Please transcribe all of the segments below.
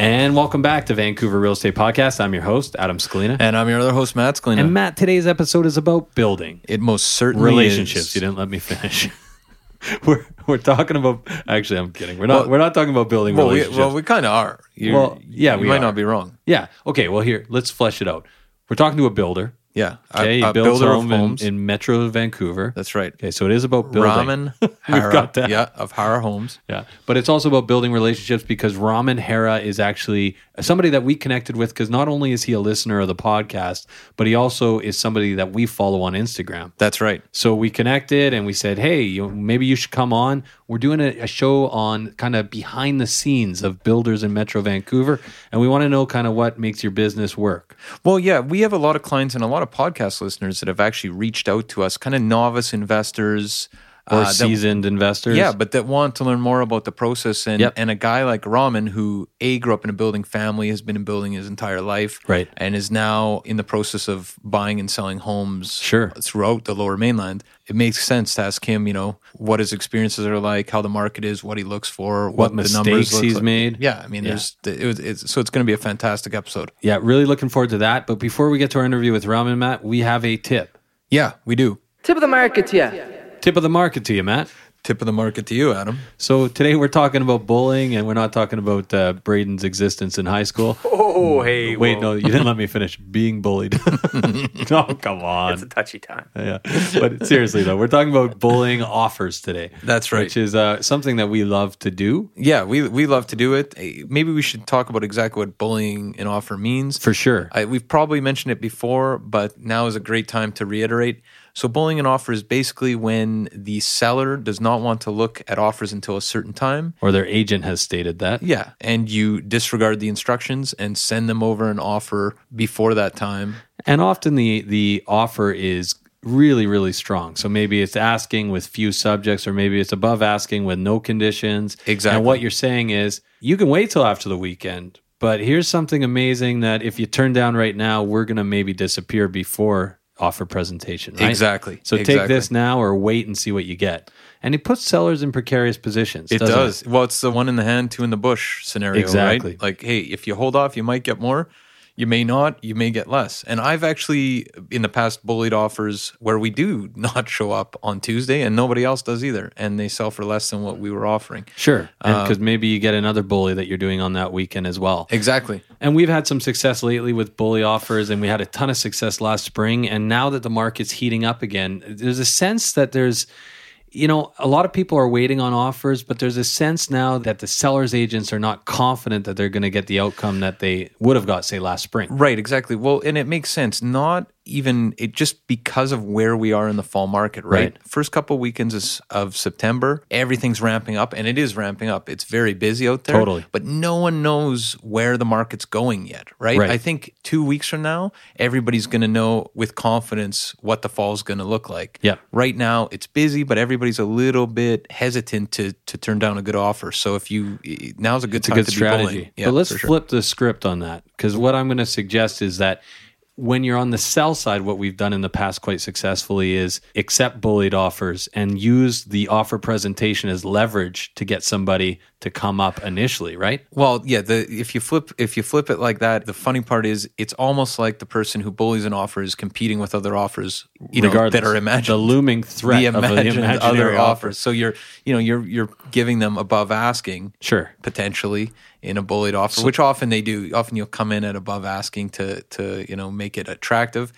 And welcome back to Vancouver Real Estate Podcast. I'm your host, Adam Scalina. And I'm your other host, Matt Scalina. And Matt, today's episode is about building it most certainly relationships. is. You didn't let me finish. we're we're talking about. Actually, I'm kidding. We're not. Well- we're not talking about building Well, we, well, we kind of are. You're, Well, yeah, you we might are. not be wrong. yeah. Okay. Well, here, let's flesh it out. We're talking to a builder. Yeah, Okay, a, he uh, a builds builder of home in, homes. in Metro Vancouver. That's right. Okay, so it is about building. Raman Hera, got that. yeah, of Hera Homes. Yeah, but it's also about building relationships because Raman Hera is actually somebody that we connected with because not only is he a listener of the podcast, but he also is somebody that we follow on Instagram. That's right. So we connected and we said, hey, you maybe you should come on. We're doing a, a show on kind of behind the scenes of builders in Metro Vancouver, and we want to know kind of what makes your business work. Well, yeah, we have a lot of clients and a lot of podcast listeners that have actually reached out to us, kind of novice investors Or uh, that- seasoned investors. Yeah, but that want to learn more about the process. And Yep. and a guy like Raman, who a grew up in a building family, has been in building his entire life, Right. and is now in the process of buying and selling homes, Sure. throughout the Lower Mainland. It makes sense to ask him, you know, what his experiences are like, how the market is, what he looks for, what, What the numbers mistakes look he's like. made. Yeah, I mean, Yeah. there's it was, it's, so it's going to be a fantastic episode. yeah, really looking forward to that. But before we get to our interview with Raman, Matt, we have a tip. Yeah, we do. Tip of the market to you. Tip of the market to you, Matt. Tip of the market to you, Adam. So today we're talking about bullying, and we're not talking about uh, Braden's existence in high school. Oh, hey. Wait, whoa. no, you didn't let me finish. Being bullied. no, come on. It's a touchy time. yeah. But seriously though, we're talking about bullying offers today. That's right. Which is uh, something that we love to do Yeah, we we love to do it. Eh, Maybe we should talk about exactly what bullying an offer means. for sure. I, we've probably mentioned it before, but now is a great time to reiterate. So, bullying an offer is basically when the seller does not want to look at offers until a certain time. or their agent has stated that. Yeah, and you disregard the instructions and send them over an offer before that time. And often the the offer is really really strong. So maybe it's asking with few subjects or maybe it's above asking with no conditions. Exactly. And what you're saying is you can wait till after the weekend, but here's something amazing that if you turn down right now, we're going to maybe disappear before offer presentation, right? Exactly. So take this now or wait and see what you get. And it puts sellers in precarious positions. It does. Well, it's the one in the hand, two in the bush scenario, Exactly. right? Like, hey, if you hold off, you might get more. You may not, you may get less. And I've actually, in the past, bullied offers where we do not show up on Tuesday and nobody else does either. And they sell for less than what we were offering. Sure. Because um, maybe you get another bully that you're doing on that weekend as well. Exactly. And we've had some success lately with bully offers, and we had a ton of success last spring. And now that the market's heating up again, there's a sense that there's, you know, a lot of people are waiting on offers, but there's a sense now that the seller's agents are not confident that they're going to get the outcome that they would have got, say, last spring. Right, exactly. Well, and it makes sense. Not even it just because of where we are in the fall market, right? Right. First couple weekends of September, everything's ramping up and it is ramping up. It's very busy out there. Totally. But no one knows where the market's going yet, right? Right. I think 2 weeks from now, everybody's going to know with confidence what the fall is going to look like. Yeah. Right now, it's busy, but everybody's a little bit hesitant to to turn down a good offer. So if you now's a good It's a good to be strategy. Yeah, but let's sure. flip the script on that because what I'm going to suggest is that when you're on the sell side, what we've done in the past quite successfully is accept bullied offers and use the offer presentation as leverage to get somebody to come up initially, right? Well, yeah. The if you flip if you flip it like that, the funny part is it's almost like the person who bullies an offer is competing with other offers, you know, that are imagined. the looming threat the of the other offer. offers. So you're you know you're you're giving them above asking Sure. potentially in a bullied offer, which often they do. Often you'll come in at above asking to to you know make it attractive,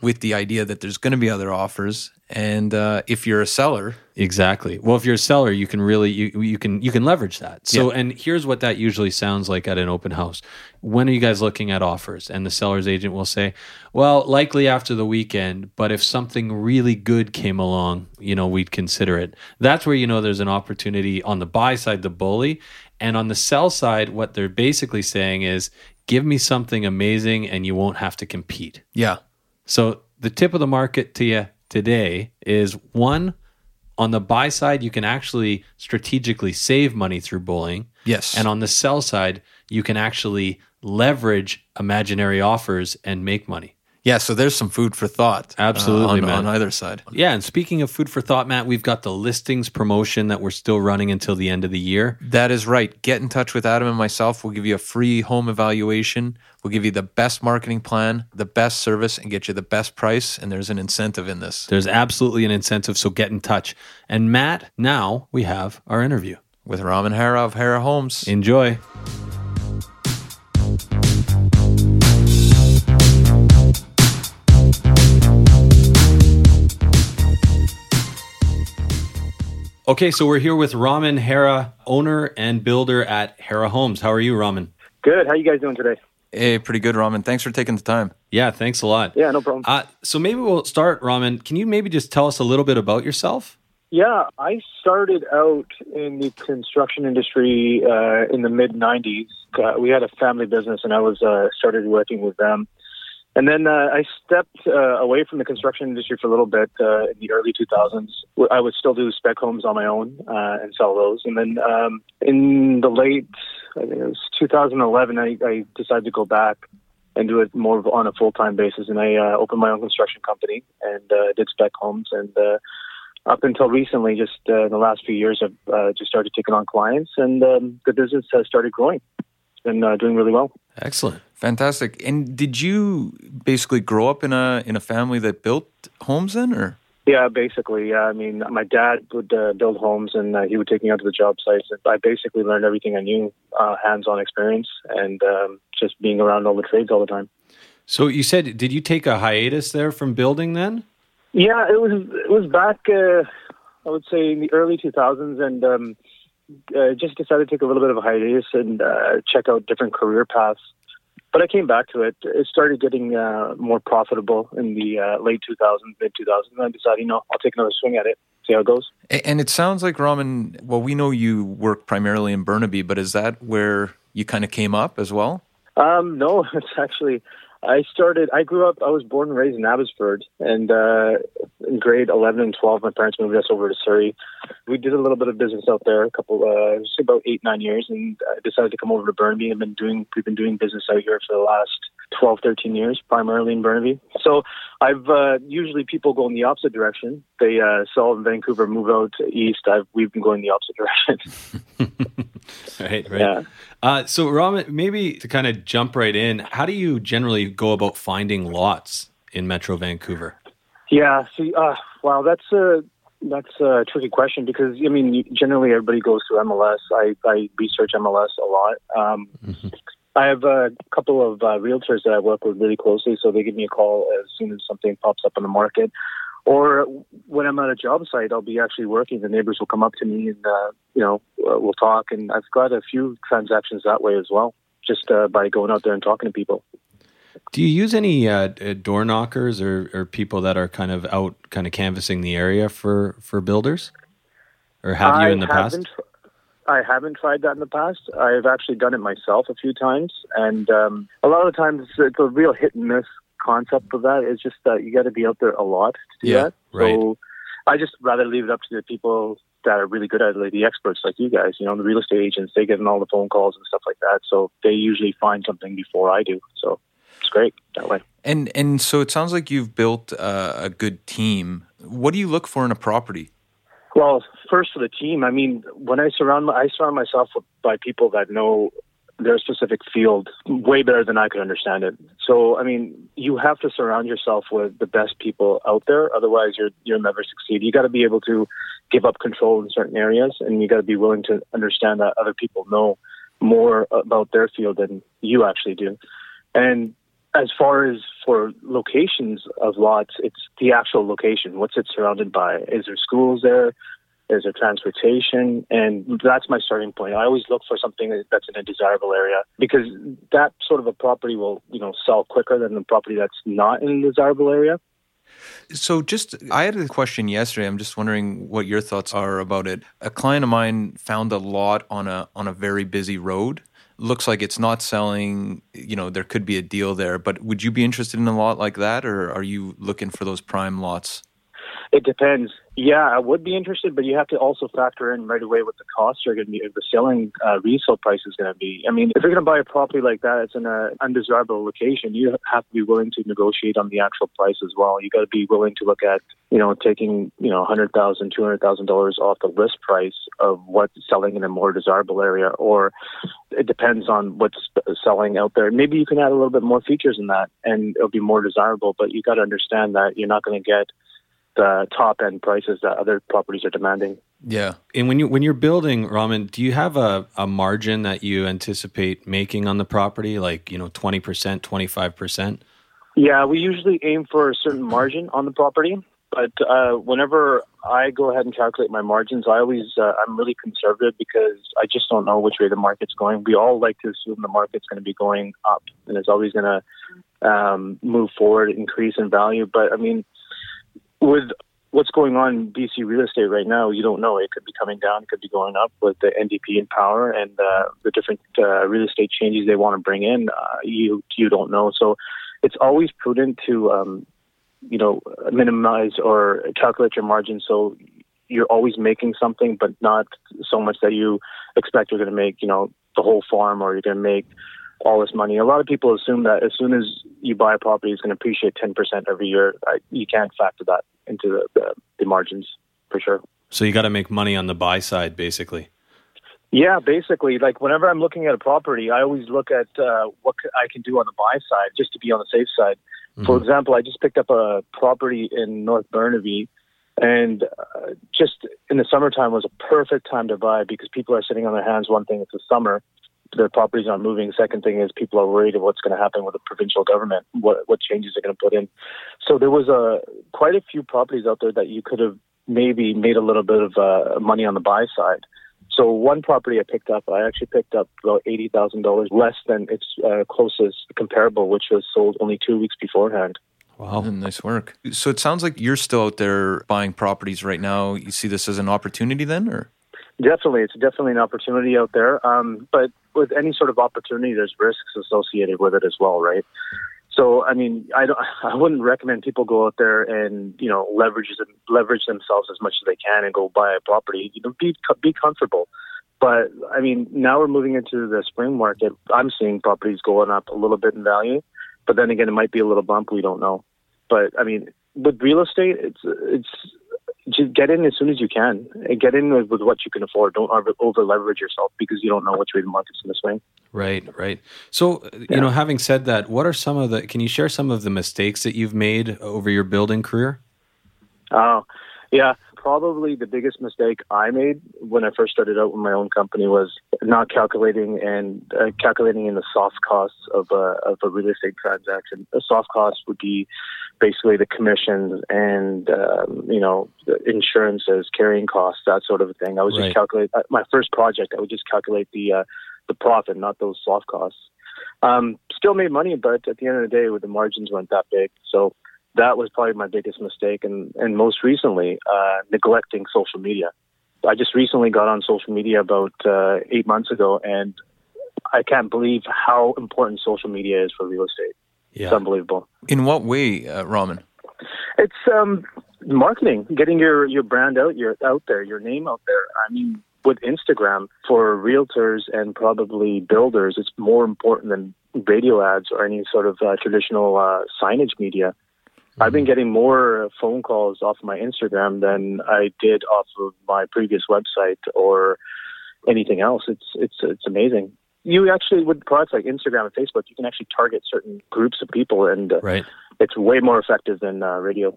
with the idea that there's going to be other offers. And uh, if you're a seller, Exactly. Well, if you're a seller, you can really you you can you can leverage that. So, Yeah. and here's what that usually sounds like at an open house. When are you guys looking at offers? And the seller's agent will say, "Well, likely after the weekend, but if something really good came along, you know, we'd consider it." That's where you know there's an opportunity on the buy side the bully, and on the sell side what they're basically saying is, "Give me something amazing and you won't have to compete." yeah, So the tip of the market to you today is one on the buy side you can actually strategically save money through bullying. yes, And on the sell side, you can actually leverage imaginary offers and make money. yeah. So there's some food for thought. uh, Absolutely, on, man. on either side. Yeah, and speaking of food for thought, Matt, we've got the listings promotion that we're still running until the end of the year. That is right. Get in touch with Adam and myself. We'll give you a free home evaluation. We'll give you the best marketing plan, the best service, and get you the best price. And there's an incentive in this There's absolutely an incentive, so get in touch. And Matt, now we have our interview. with Raman Hera of Hera Homes. Enjoy. Okay, so we're here with Raman Hera, owner and builder at Hera Homes. How are you, Raman? Good. How are you guys doing today? Hey, pretty good, Raman. Thanks for taking the time. Yeah, thanks a lot. Yeah, no problem. Uh, so maybe we'll start, Raman. Can you maybe just tell us a little bit about yourself? Yeah, I started out in the construction industry uh, in the mid '90s. Uh, we had a family business, and I was uh, started working with them. And then uh, I stepped uh, away from the construction industry for a little bit uh, in the early 2000s. I would still do spec homes on my own uh, and sell those. And then um, in the late, I think it was 2011, I, I decided to go back and do it more on a full time basis. And I uh, opened my own construction company and uh, did spec homes. And uh, up until recently, just uh, in the last few years, I've uh, just started taking on clients, and um, the business has started growing. It's been uh, doing really well. Excellent. Fantastic. And did you basically grow up in a in a family that built homes then, or? Yeah, basically. Yeah, I mean, my dad would uh, build homes, and uh, he would take me out to the job sites. And I basically learned everything I knew, uh, hands-on experience, and um, just being around all the trades all the time. So you said, did you take a hiatus there from building then? Yeah, it was it was back. Uh, I would say in the early 2000s, and um, uh, just decided to take a little bit of a hiatus and uh, check out different career paths. But I came back to it. It started getting uh, more profitable in the uh, late 2000s, mid 2000s, and I decided, you know, I'll take another swing at it, see how it goes. And it sounds like Raman. Well, we know you work primarily in Burnaby, but is that where you kind of came up as well? Um, no, it's actually I started. I grew up. I was born and raised in Abbotsford, and uh, in grade eleven and twelve, my parents moved us over to Surrey. We did a little bit of business out there, a couple, uh, about eight nine years, and I decided to come over to Burnaby. I've been doing. We've been doing business out here for the last 12, 13 years, primarily in Burnaby. So I've uh, usually people go in the opposite direction. They uh, sell in Vancouver, move out east. I've, we've been going the opposite direction. right, right. Yeah. Uh, so, Raman, maybe to kind of jump right in, how do you generally go about finding lots in Metro Vancouver? Yeah, see, uh, wow, that's a that's a tricky question because I mean, generally everybody goes through MLS. I, I research MLS a lot. Um, mm-hmm. I have a couple of uh, realtors that I work with really closely, so they give me a call as soon as something pops up on the market. Or when I'm at a job site, I'll be actually working. The neighbors will come up to me and uh, you know uh, we'll talk. And I've got a few transactions that way as well, just uh, by going out there and talking to people. Do you use any uh, uh, door knockers or, or people that are kind of out, kind of canvassing the area for for builders, or have you in the past? I haven't tried that in the past. I've actually done it myself a few times, and um, a lot of the times it's a real hit and miss concept of that. It's just that you got to be out there a lot to do yeah, that. Right. So I just rather leave it up to the people that are really good at it, like the experts like you guys. You know, the real estate agents, they get in all the phone calls and stuff like that. So they usually find something before I do. So it's great that way. And and so it sounds like you've built uh, a good team. What do you look for in a property? Well, first for the team, I mean, when I surround I surround myself by people that know their specific field way better than I could understand it. So, I mean, you have to surround yourself with the best people out there. Otherwise, you're you'll never succeed. You got to be able to give up control in certain areas, and you got to be willing to understand that other people know more about their field than you actually do. And as far as for locations of lots, it's the actual location. What's it surrounded by? Is there schools there? Is there transportation? And that's my starting point. I always look for something that's in a desirable area because that sort of a property will, you know, sell quicker than the property that's not in a desirable area. So, just I had a question yesterday. I'm just wondering what your thoughts are about it. A client of mine found a lot on a on a very busy road, looks like it's not selling, you know, there could be a deal there. But would you be interested in a lot like that, or are you looking for those prime lots? It depends. Yeah, I would be interested, but you have to also factor in right away what the costs are going to be, the selling uh, resale price is going to be. I mean, if you're going to buy a property like that, it's in an undesirable location. You have to be willing to negotiate on the actual price as well. You got to be willing to look at, you know, taking you know, hundred thousand, two hundred thousand dollars off the list price of what's selling in a more desirable area, or it depends on what's selling out there. Maybe you can add a little bit more features in that, and it'll be more desirable. But you got to understand that you're not going to get the top end prices that other properties are demanding. Yeah. And when you when you're building Raman, do you have a, a margin that you anticipate making on the property, like, you know, twenty percent, twenty five percent? Yeah, we usually aim for a certain margin on the property. But uh, whenever I go ahead and calculate my margins, I always uh, I'm really conservative because I just don't know which way the market's going. We all like to assume the market's going to be going up and it's always going to um, move forward, increase in value. But I mean, with what's going on in BC real estate right now, you don't know. It could be coming down, it could be going up with the NDP in power and uh, the different uh, real estate changes they want to bring in. Uh, you you don't know, so it's always prudent to um, you know minimize or calculate your margin so you're always making something, but not so much that you expect you're going to make you know the whole farm or you're going to make all this money. A lot of people assume that as soon as you buy a property, it's going to appreciate 10% every year. you can't factor that into the, the, the margins for sure. So you got to make money on the buy side, basically. Yeah, basically, like whenever I'm looking at a property, I always look at uh, what I can do on the buy side just to be on the safe side. Mm-hmm. For example, I just picked up a property in North Burnaby, and uh, just in the summertime was a perfect time to buy because people are sitting on their hands. One thing, it's the summer, their properties aren't moving. Second thing is people are worried of what's going to happen with the provincial government, what what changes they're going to put in. So there was a quite a few properties out there that you could have maybe made a little bit of uh, money on the buy side. So one property I picked up, I actually picked up about eighty thousand dollars less than its uh, closest comparable, which was sold only two weeks beforehand. Wow, nice work. So it sounds like you're still out there buying properties right now. You see this as an opportunity, then, or? Definitely, it's definitely an opportunity out there. Um, but with any sort of opportunity, there's risks associated with it as well, right? So, I mean, I don't, I wouldn't recommend people go out there and you know leverage them, leverage themselves as much as they can and go buy a property. You know, be be comfortable. But I mean, now we're moving into the spring market. I'm seeing properties going up a little bit in value, But then again, it might be a little bump. We don't know. But I mean, with real estate, it's it's just get in as soon as you can. And get in with, with what you can afford. Don't over leverage yourself because you don't know which way the market's going to swing. Right, right. So, uh, you know, having said that, what are some of the? Can you share some of the mistakes that you've made over your building career? Oh, yeah. Probably the biggest mistake I made when I first started out with my own company was not calculating and uh, calculating in the soft costs of a of a real estate transaction. The soft costs would be basically the commissions and um, you know the insurances, carrying costs, that sort of thing. I would Right. just calculate uh, my first project. I would just calculate the uh, the profit, not those soft costs. Um, still made money, but at the end of the day, the margins weren't that big. So that was probably my biggest mistake, and and most recently, uh, neglecting social media. I just recently got on social media about uh, eight months ago, and I can't believe how important social media is for real estate. It's unbelievable. In what way, uh, Raman? It's um, marketing, getting your your brand out, your out there, your name out there. I mean, with Instagram for realtors and probably builders, it's more important than radio ads or any sort of uh, traditional uh, signage media. I've been getting more phone calls off my Instagram than I did off of my previous website or anything else. It's it's it's amazing. You actually with products like Instagram and Facebook, you can actually target certain groups of people, and uh, right. it's way more effective than uh, radio.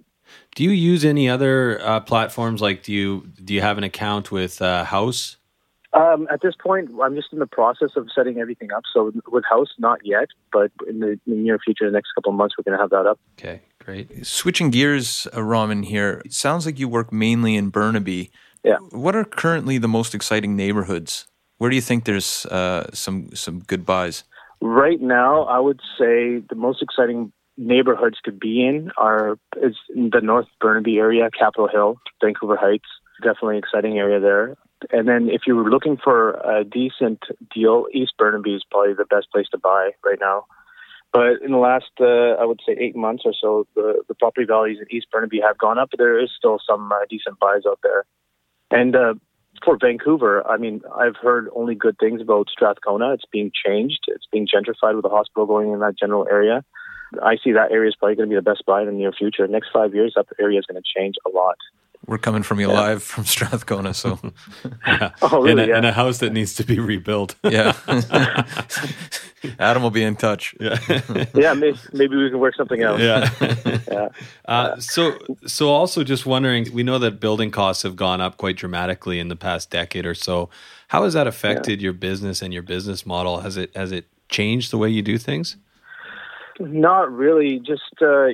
Do you use any other uh, platforms? Like, do you do you have an account with uh, Houzz? Um, at this point, I'm just in the process of setting everything up. So with Houzz, not yet, but in the, in the near future, the next couple of months, we're going to have that up. Okay, great. Switching gears, uh, Raman here. It sounds like you work mainly in Burnaby. Yeah. What are currently the most exciting neighborhoods? Where do you think there's uh, some some good buys? Right now, I would say the most exciting neighborhoods to be in are is in the North Burnaby area, Capitol Hill, Vancouver Heights. Definitely exciting area there. And then if you were looking for a decent deal, East Burnaby is probably the best place to buy right now. But in the last, uh, I would say, eight months or so, the, the property values in East Burnaby have gone up, but there is still some uh, decent buys out there. And uh, for Vancouver, I mean, I've heard only good things about Strathcona. It's being changed. It's being gentrified with a hospital going in that general area. I see that area is probably going to be the best buy in the near future. Next five years, that area is going to change a lot. We're coming from you Yeah. live from Strathcona, so Yeah. Oh, in, really? a, Yeah. in a house that needs to be rebuilt. yeah. Adam will be in touch. yeah. yeah, maybe, maybe we can work something out. yeah. Yeah. Uh, so, so also just wondering, we know that building costs have gone up quite dramatically in the past decade or so. How has that affected your business and your business model? Has it has it changed the way you do things? Not really. Just uh,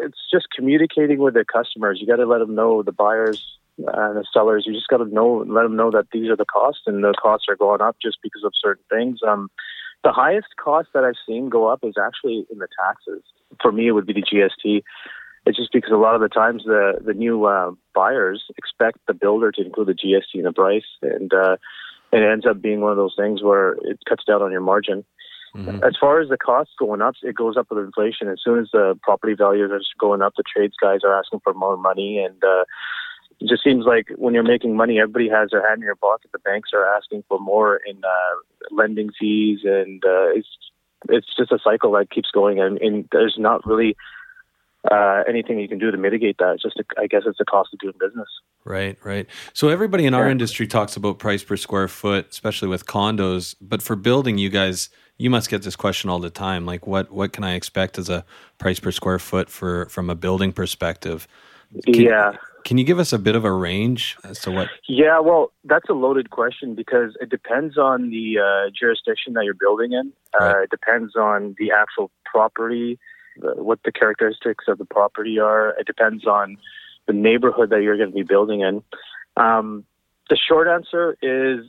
it's just communicating with the customers. You got to let them know the buyers and the sellers. You just got to know, let them know that these are the costs, and the costs are going up just because of certain things. Um, the highest cost that I've seen go up is actually in the taxes. For me, it would be the GST. It's just because a lot of the times the the new uh, buyers expect the builder to include the GST in the price, and uh, it ends up being one of those things where it cuts down on your margin. Mhm. As far as the costs going up, it goes up with inflation. As soon as the property values are just going up, the trades guys are asking for more money, and uh, it just seems like when you're making money, everybody has their hand in your pocket. The banks are asking for more in uh, lending fees, and uh, it's it's just a cycle that keeps going, and, and there's not really uh, anything you can do to mitigate that. It's just, a, I guess, it's the cost of doing business. Right, right. So everybody in our Yeah. industry talks about price per square foot, especially with condos. But for building, you guys, you must get this question all the time. Like, what what can I expect as a price per square foot for from a building perspective? Can- yeah. Can you give us a bit of a range as to what? Yeah, well, that's a loaded question because it depends on the uh, jurisdiction that you're building in. Uh, It depends on the actual property, the, what the characteristics of the property are. It depends on the neighborhood that you're going to be building in. Um, the short answer is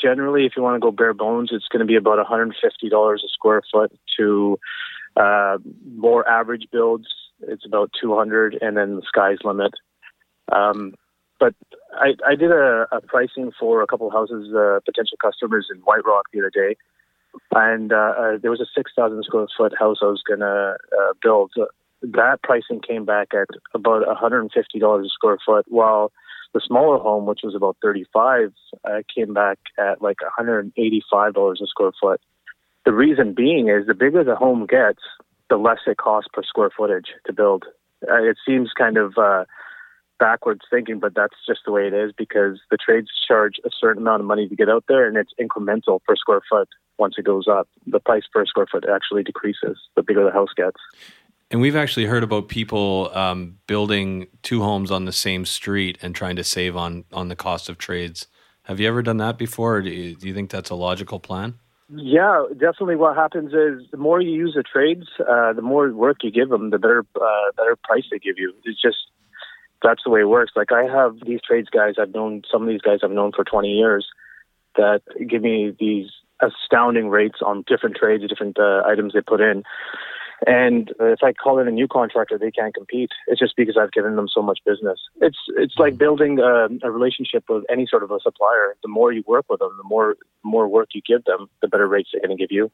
generally, if you want to go bare bones, it's going to be about $150 a square foot to uh, more average builds. It's about 200 and then the sky's limit. Um, but I, I did a, a pricing for a couple of houses, uh, potential customers in White Rock the other day, and uh, uh, there was a six thousand square foot house I was going to uh, build. That pricing came back at about one hundred and fifty dollars a square foot, while the smaller home, which was about thirty five, uh, came back at like one hundred and eighty five dollars a square foot. The reason being is the bigger the home gets, the less it costs per square footage to build. Uh, it seems kind of uh, backwards thinking, but that's just the way it is because the trades charge a certain amount of money to get out there, and it's incremental per square foot. Once it goes up, the price per square foot actually decreases the bigger the house gets. And we've actually heard about people um, building two homes on the same street and trying to save on on the cost of trades. Have you ever done that before? Or do you, do you think that's a logical plan? Yeah, definitely. What happens is the more you use the trades, uh, the more work you give them, the better uh, better price they give you. It's just that's the way it works. Like I have these trades guys I've known. Some of these guys I've known for 20 years that give me these astounding rates on different trades, different uh, items they put in. And if I call in a new contractor, they can't compete. It's just because I've given them so much business. It's it's like building a, a relationship with any sort of a supplier. The more you work with them, the more more work you give them, the better rates they're going to give you.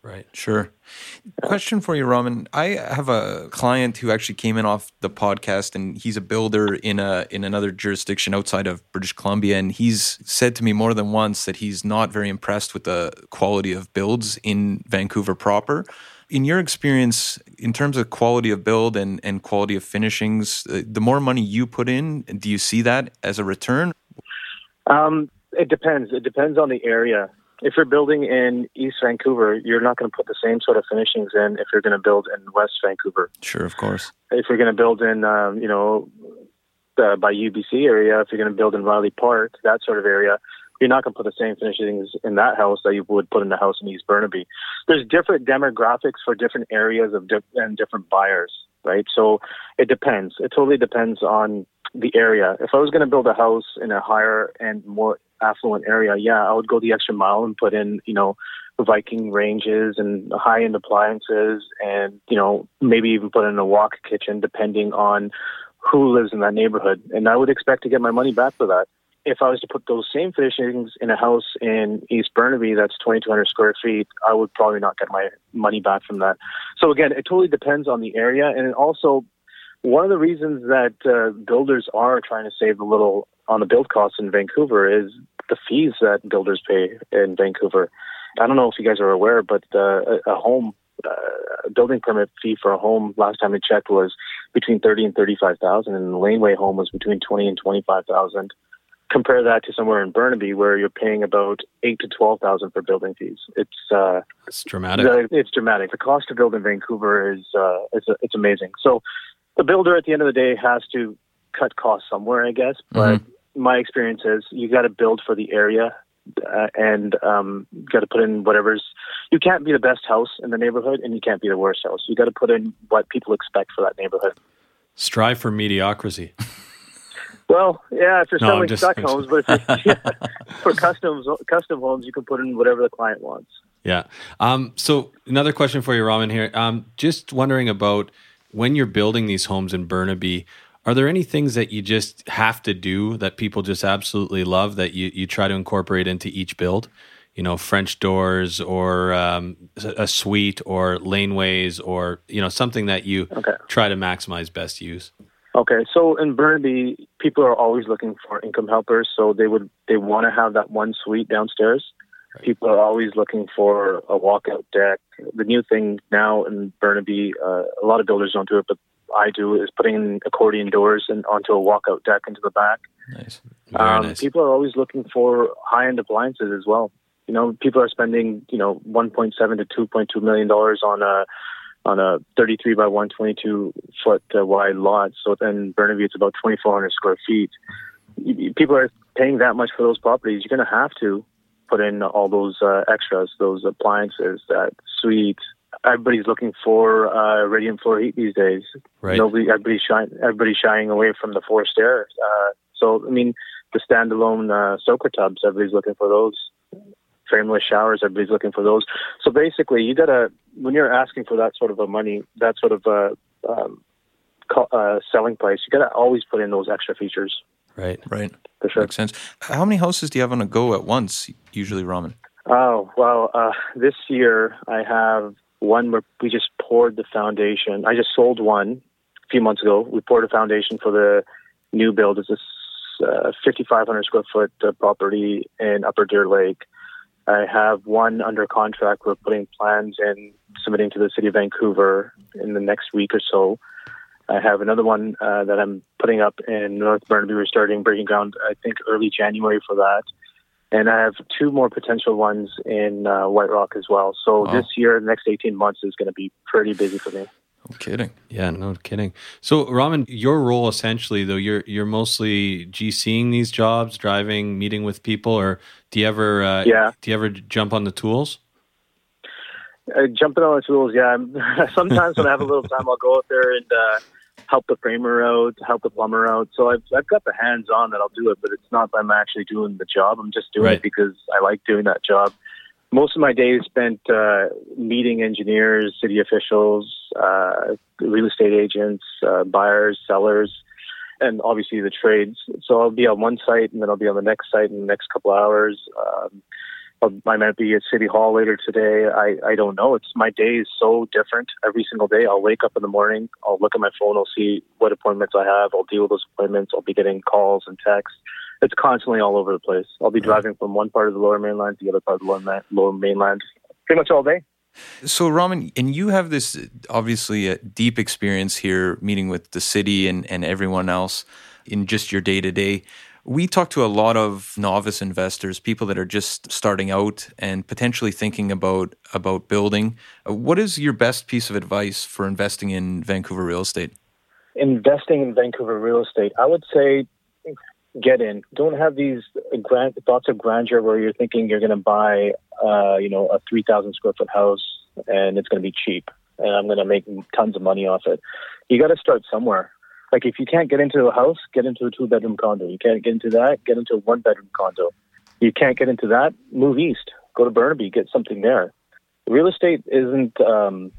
Right. Sure. Question for you, Raman. I have a client who actually came in off the podcast, and he's a builder in a in another jurisdiction outside of British Columbia, and he's said to me more than once that he's not very impressed with the quality of builds in Vancouver proper in your experience, in terms of quality of build and, and quality of finishings, uh, the more money you put in, do you see that as a return? Um, it depends. It depends on the area. If you're building in East Vancouver, you're not going to put the same sort of finishings in if you're going to build in West Vancouver. Sure, of course. If you're going to build in, um, you know, uh, by UBC area, if you're going to build in Riley Park, that sort of area, you're not going to put the same finishings in that house that you would put in the house in East Burnaby. There's different demographics for different areas of di- and different buyers, right? So it depends. It totally depends on the area. If I was going to build a house in a higher and more affluent area, yeah, I would go the extra mile and put in, you know, Viking ranges and high end appliances and, you know, maybe even put in a wok kitchen depending on who lives in that neighborhood. And I would expect to get my money back for that if I was to put those same finishings in a house in East Burnaby that's 2,200 square feet, I would probably not get my money back from that. So again, it totally depends on the area, and also one of the reasons that uh, builders are trying to save a little on the build costs in Vancouver is the fees that builders pay in Vancouver. I don't know if you guys are aware, but uh, a, a home uh, building permit fee for a home last time I checked was between thirty and thirty-five thousand, and the laneway home was between twenty and twenty-five thousand compare that to somewhere in Burnaby where you're paying about eight to twelve thousand for building fees. It's uh, it's dramatic. it's dramatic. The cost to build in Vancouver is uh, it's it's amazing. So the builder at the end of the day has to cut costs somewhere, I guess. But mm-hmm. my experience is you got to build for the area. Uh, and um, got to put in whatever's. You can't be the best house in the neighborhood, and you can't be the worst house. You got to put in what people expect for that neighborhood. Strive for mediocrity. Well, yeah, if you're no, selling just, stock homes, but yeah, for custom custom homes, you can put in whatever the client wants. Yeah. Um, so another question for you, Raman. Here, um, just wondering about when you're building these homes in Burnaby. Are there any things that you just have to do that people just absolutely love that you, you try to incorporate into each build? You know, French doors or um, a suite or laneways or, you know, something that you okay. try to maximize best use? Okay, so in Burnaby, people are always looking for income helpers, so they would they want to have that one suite downstairs. Right. People are always looking for a walkout deck. The new thing now in Burnaby, uh, a lot of builders don't do it, but I do is putting accordion doors and onto a walkout deck into the back. Nice. Um, nice. People are always looking for high end appliances as well. You know, people are spending you know 1.7 to 2.2 million dollars on a on a 33 by 122 foot uh, wide lot. So then Burnaby, it's about 2,400 square feet. People are paying that much for those properties. You're going to have to put in all those uh, extras, those appliances, that suite. Everybody's looking for uh, radiant floor heat these days. Right. Nobody, everybody's shying, everybody's shying away from the forced air. Uh, so, I mean, the standalone uh, soaker tubs, everybody's looking for those frameless showers. Everybody's looking for those. So basically, you gotta when you're asking for that sort of a money, that sort of a um, uh, selling price, you gotta always put in those extra features. Right, right. For sure. Makes sense. How many houses do you have on a go at once? Usually, Raman. Oh well, uh, this year I have one where we just poured the foundation. I just sold one a few months ago. We poured a foundation for the new build. It's a uh, 5,500 square foot uh, property in Upper Deer Lake. I have one under contract. We're putting plans in submitting to the city of Vancouver in the next week or so. I have another one uh, that I'm putting up in North Burnaby. We're starting breaking ground, I think, early January for that. And I have two more potential ones in uh, White Rock as well. So Wow. this year, the next 18 months is going to be pretty busy for me. No kidding. Yeah, no kidding. So, Raman, your role essentially, though, you're you're mostly GCing these jobs, driving, meeting with people, or do you ever uh, Yeah. do you ever jump on the tools? Uh, jumping on the tools, yeah. Sometimes when I have a little time, I'll go out there and uh, help the framer out, help the plumber out. So I've I've got the hands on that I'll do it, but it's not that I'm actually doing the job. I'm just doing Right. it because I like doing that job. Most of my day is spent uh, meeting engineers, city officials, uh, real estate agents, uh, buyers, sellers, and obviously the trades. So I'll be on one site, and then I'll be on the next site in the next couple hours. Um, I might be at City Hall later today. I, I don't know. It's my day is so different every single day. I'll wake up in the morning. I'll look at my phone. I'll see what appointments I have. I'll deal with those appointments. I'll be getting calls and texts. It's constantly all over the place. I'll be driving from one part of the Lower Mainland to the other part of the Lower, Ma- lower Mainland pretty much all day. So, Raman, and you have this obviously a deep experience here meeting with the city and, and everyone else in just your day to day. We talk to a lot of novice investors, people that are just starting out and potentially thinking about about building. What is your best piece of advice for investing in Vancouver real estate? investing in Vancouver real estate, I would say get in. Don't have these grand thoughts of grandeur where you're thinking you're going to buy, uh, you know, a 3,000 square foot house and it's going to be cheap and I'm going to make tons of money off it. You got to start somewhere. Like if you can't get into a house, get into a two bedroom condo. You can't get into that, get into a one bedroom condo. You can't get into that, move east. Go to Burnaby, get something there. Real estate isn't um,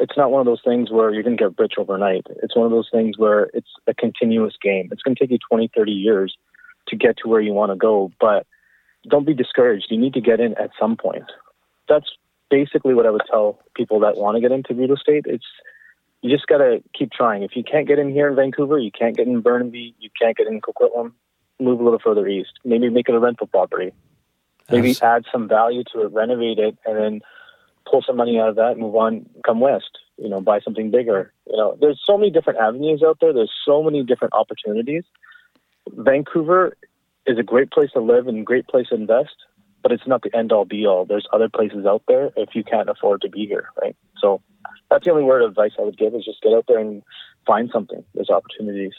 it's not one of those things where you're going to get rich overnight. It's one of those things where it's a continuous game. It's going to take you 20, 30 years to get to where you want to go, but don't be discouraged. You need to get in at some point. That's basically what I would tell people that want to get into real estate. It's you just got to keep trying. If you can't get in here in Vancouver, you can't get in Burnaby, you can't get in Coquitlam, move a little further east. Maybe make it a rental property. Maybe add some value to it, renovate it, and then pull some money out of that, move on, come west. You know, buy something bigger. You know, there's so many different avenues out there. There's so many different opportunities. Vancouver is a great place to live and great place to invest, but it's not the end all be all. There's other places out there if you can't afford to be here, right? So that's the only word of advice I would give is just get out there and find something. There's opportunities.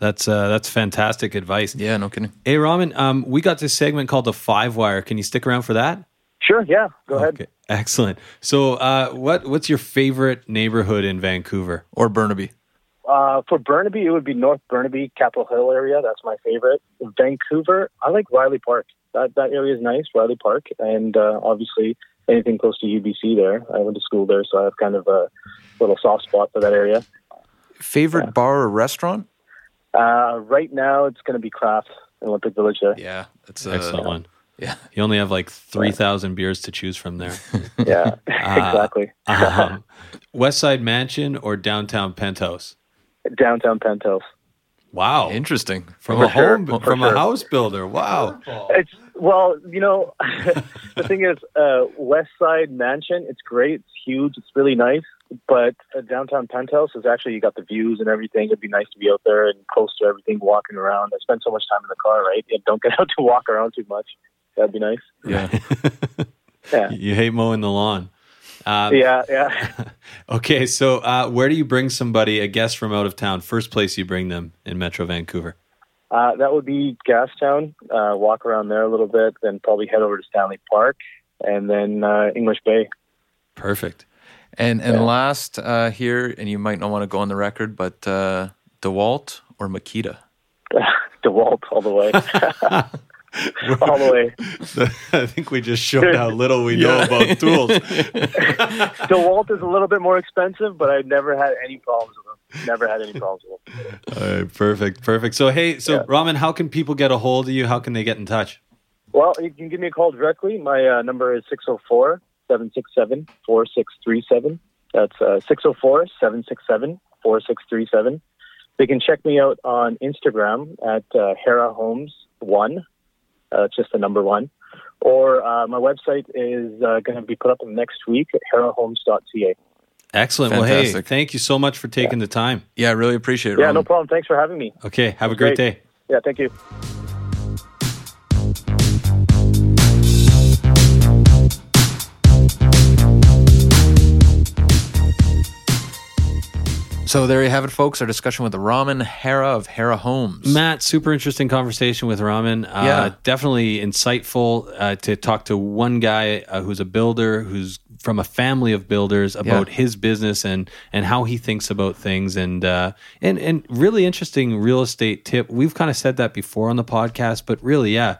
That's uh, that's fantastic advice. Yeah, no kidding. Hey, Raman, um, we got this segment called the Five Wire. Can you stick around for that? Sure, yeah, go ahead. Okay, excellent. So, uh, what what's your favorite neighborhood in Vancouver? Or Burnaby. Uh, for Burnaby, it would be North Burnaby, Capitol Hill area. That's my favorite. Vancouver, I like Riley Park. That that area is nice, Riley Park, and uh, obviously anything close to UBC there. I went to school there, so I have kind of a little soft spot for that area. Favorite bar or restaurant? Uh, right now, it's going to be Craft in Olympic Village there. Yeah, that's a, Excellent one. Yeah. You only have like three thousand beers to choose from there. Yeah, exactly. um, West Side Mansion or downtown penthouse? Downtown Penthouse. Wow, Interesting. from For a sure, home for from a house builder. Wow. It's well, you know, the thing is, uh, West Side Mansion. It's great. It's huge. It's really nice. But a downtown penthouse is actually you got the views and everything. It'd be nice to be out there and close to everything, walking around. I spend so much time in the car, right? Yeah, don't get out to walk around too much. That'd be nice. Yeah. Yeah. you hate mowing the lawn. Uh, Yeah, yeah. Okay, so uh, where do you bring somebody, a guest from out of town? First place you bring them in Metro Vancouver. Uh, that would be Gastown. Uh, walk around there a little bit, then probably head over to Stanley Park, and then uh, English Bay. Perfect. And and last uh, here, and you might not want to go on the record, but uh, DeWalt or Makita? DeWalt all the way. All the way. I think we just showed how little we know about tools. DeWalt is a little bit more expensive, but I never had any problems with them. Never had any problems with them. All right, perfect, perfect. So, hey, so Yeah. Raman, how can people get a hold of you? How can they get in touch? Well, you can give me a call directly. My uh, number is 604 767 4637. That's uh, 604 767 4637. They can check me out on Instagram at uh, Hera Homes 1. Uh, it's just the number one. Or uh, my website is uh, going to be put up next week at herahomes.ca. Excellent. Well, hey, Fantastic. thank you so much for taking the time. Yeah, I really appreciate it. Yeah, Raman. no problem. Thanks for having me. Okay, have a great Great. day. Yeah, thank you. So there you have it, folks. Our discussion with Raman Hera of Hera Homes. Matt, super interesting conversation with Raman. Uh, Yeah. Definitely insightful uh, to talk to one guy uh, who's a builder, who's from a family of builders about his business and and how he thinks about things and uh, and and really interesting real estate tip. We've kind of said that before on the podcast, but really, yeah,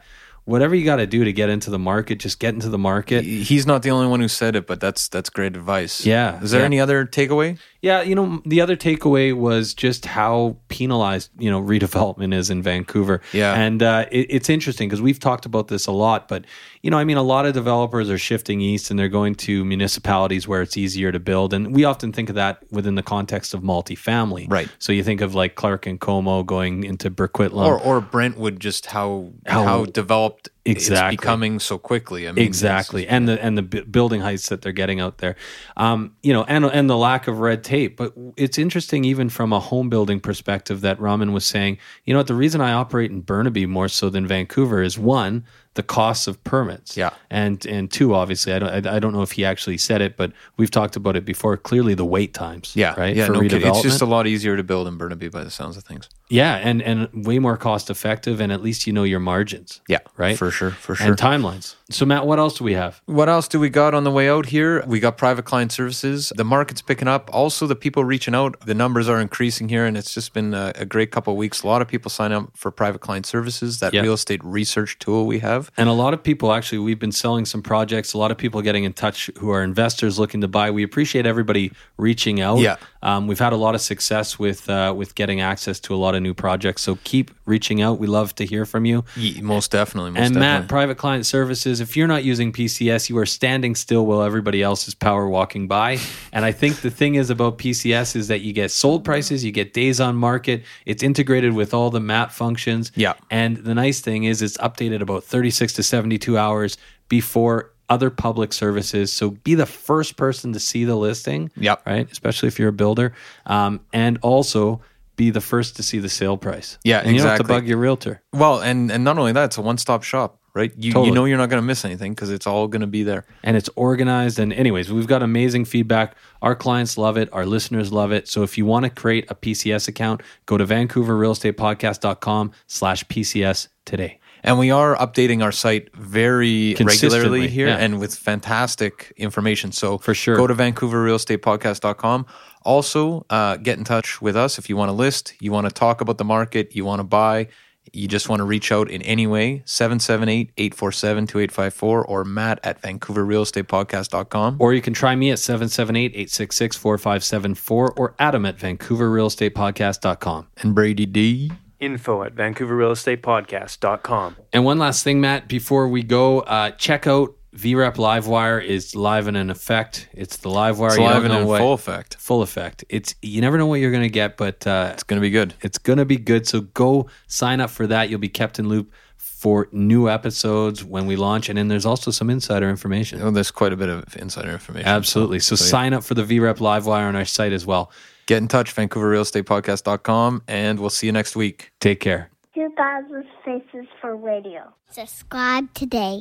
whatever you got to do to get into the market, just get into the market. He's not the only one who said it, but that's that's great advice. Yeah, Is there yeah. any other takeaway? Yeah, you know, the other takeaway was just how penalized, you know, redevelopment is in Vancouver. Yeah. And uh, it, it's interesting because we've talked about this a lot, but, you know, I mean, a lot of developers are shifting east and they're going to municipalities where it's easier to build. And we often think of that within the context of multifamily. Right. So you think of like Clarke and Como going into Burquitlam. or or Brentwood, just how How- how, developed Exactly. it's becoming so quickly. I mean, exactly. and the and the building heights that they're getting out there. Um, you know and and the lack of red tape. But it's interesting even from a home building perspective that raman was saying you know what? The reason i operate in burnaby more so than vancouver is one the costs of permits Yeah. and and two obviously i don't I, I don't know if he actually said it but we've talked about it before clearly the wait times Yeah, right Yeah, for no kidding. It's just a lot easier to build in Burnaby by the sounds of things. yeah and and way more cost effective and at least you know your margins Yeah, right for sure, for sure. and timelines so matt what else do we have What else do we got on the way out here? We got private client services. The market's picking up. Also, the people reaching out, the numbers are increasing here, and it's just been a, a great couple of weeks. A lot of people sign up for private client services, that Yeah. real estate research tool we have. And a lot of people actually, we've been selling some projects. A lot of people getting in touch who are investors looking to buy. We appreciate everybody reaching out. Yeah. Um, we've had a lot of success with uh, with getting access to a lot of new projects. So keep reaching out. We love to hear from you. Ye- most definitely. Most and definitely. Matt, private client services. If you're not using PCS, you are standing still while everybody else is power walking by. And I think the thing is about PCS is that you get sold prices, you get days on market. It's integrated with all the map functions. Yeah. And the nice thing is it's updated about 36 to 72 hours before other public services. So be the first person to see the listing. Yep. Right. Especially if you're a builder. Um, and also be the first to see the sale price. Yeah, and you don't have to bug your realtor. Well, and and not only that, it's a one stop shop, right? You Totally. you know you're not going to miss anything because it's all going to be there. and it's organized. And anyways, we've got amazing feedback. Our clients love it. Our listeners love it. So if you want to create a PCS account, go to vancouverrealestatepodcast.com slash PCS today. And we are updating our site very regularly here yeah. and with fantastic information. So For sure. go to vancouverrealestatepodcast.com. Also, uh, get in touch with us if you want to list, you want to talk about the market, you want to buy, you just want to reach out in any way, 778-847-2854 or matt at vancouverrealestatepodcast.com. Or you can try me at 778-866-4574 or Adam at vancouverrealestatepodcast.com. And Brady D. Info at VancouverRealEstatePodcast.com. And one last thing, Matt, before we go, uh, check out VREP Livewire is live and in effect. It's the Livewire. It's live and in what- full effect. Full effect. It's you never know what you're going to get, but uh, It's going to be good. It's going to be good. So go sign up for that. You'll be kept in loop for new episodes when we launch. And then there's also some insider information. Oh, there's quite a bit of insider information. Absolutely. So, yeah. sign up for the VREP Livewire on our site as well. Get in touch, vancouverrealestatepodcast.com, and we'll see you next week. Take care. 2000 Faces for Radio. Subscribe today.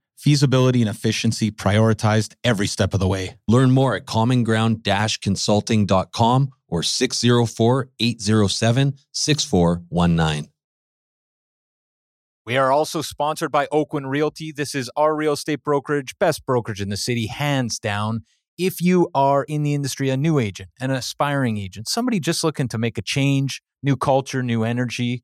feasibility and efficiency prioritized every step of the way. Learn more at commonground-consulting.com or 604-807-6419. We are also sponsored by Oakwyn Realty. This is our real estate brokerage, best brokerage in the city, hands down. If you are in the industry, a new agent, an aspiring agent, somebody just looking to make a change, new culture, new energy,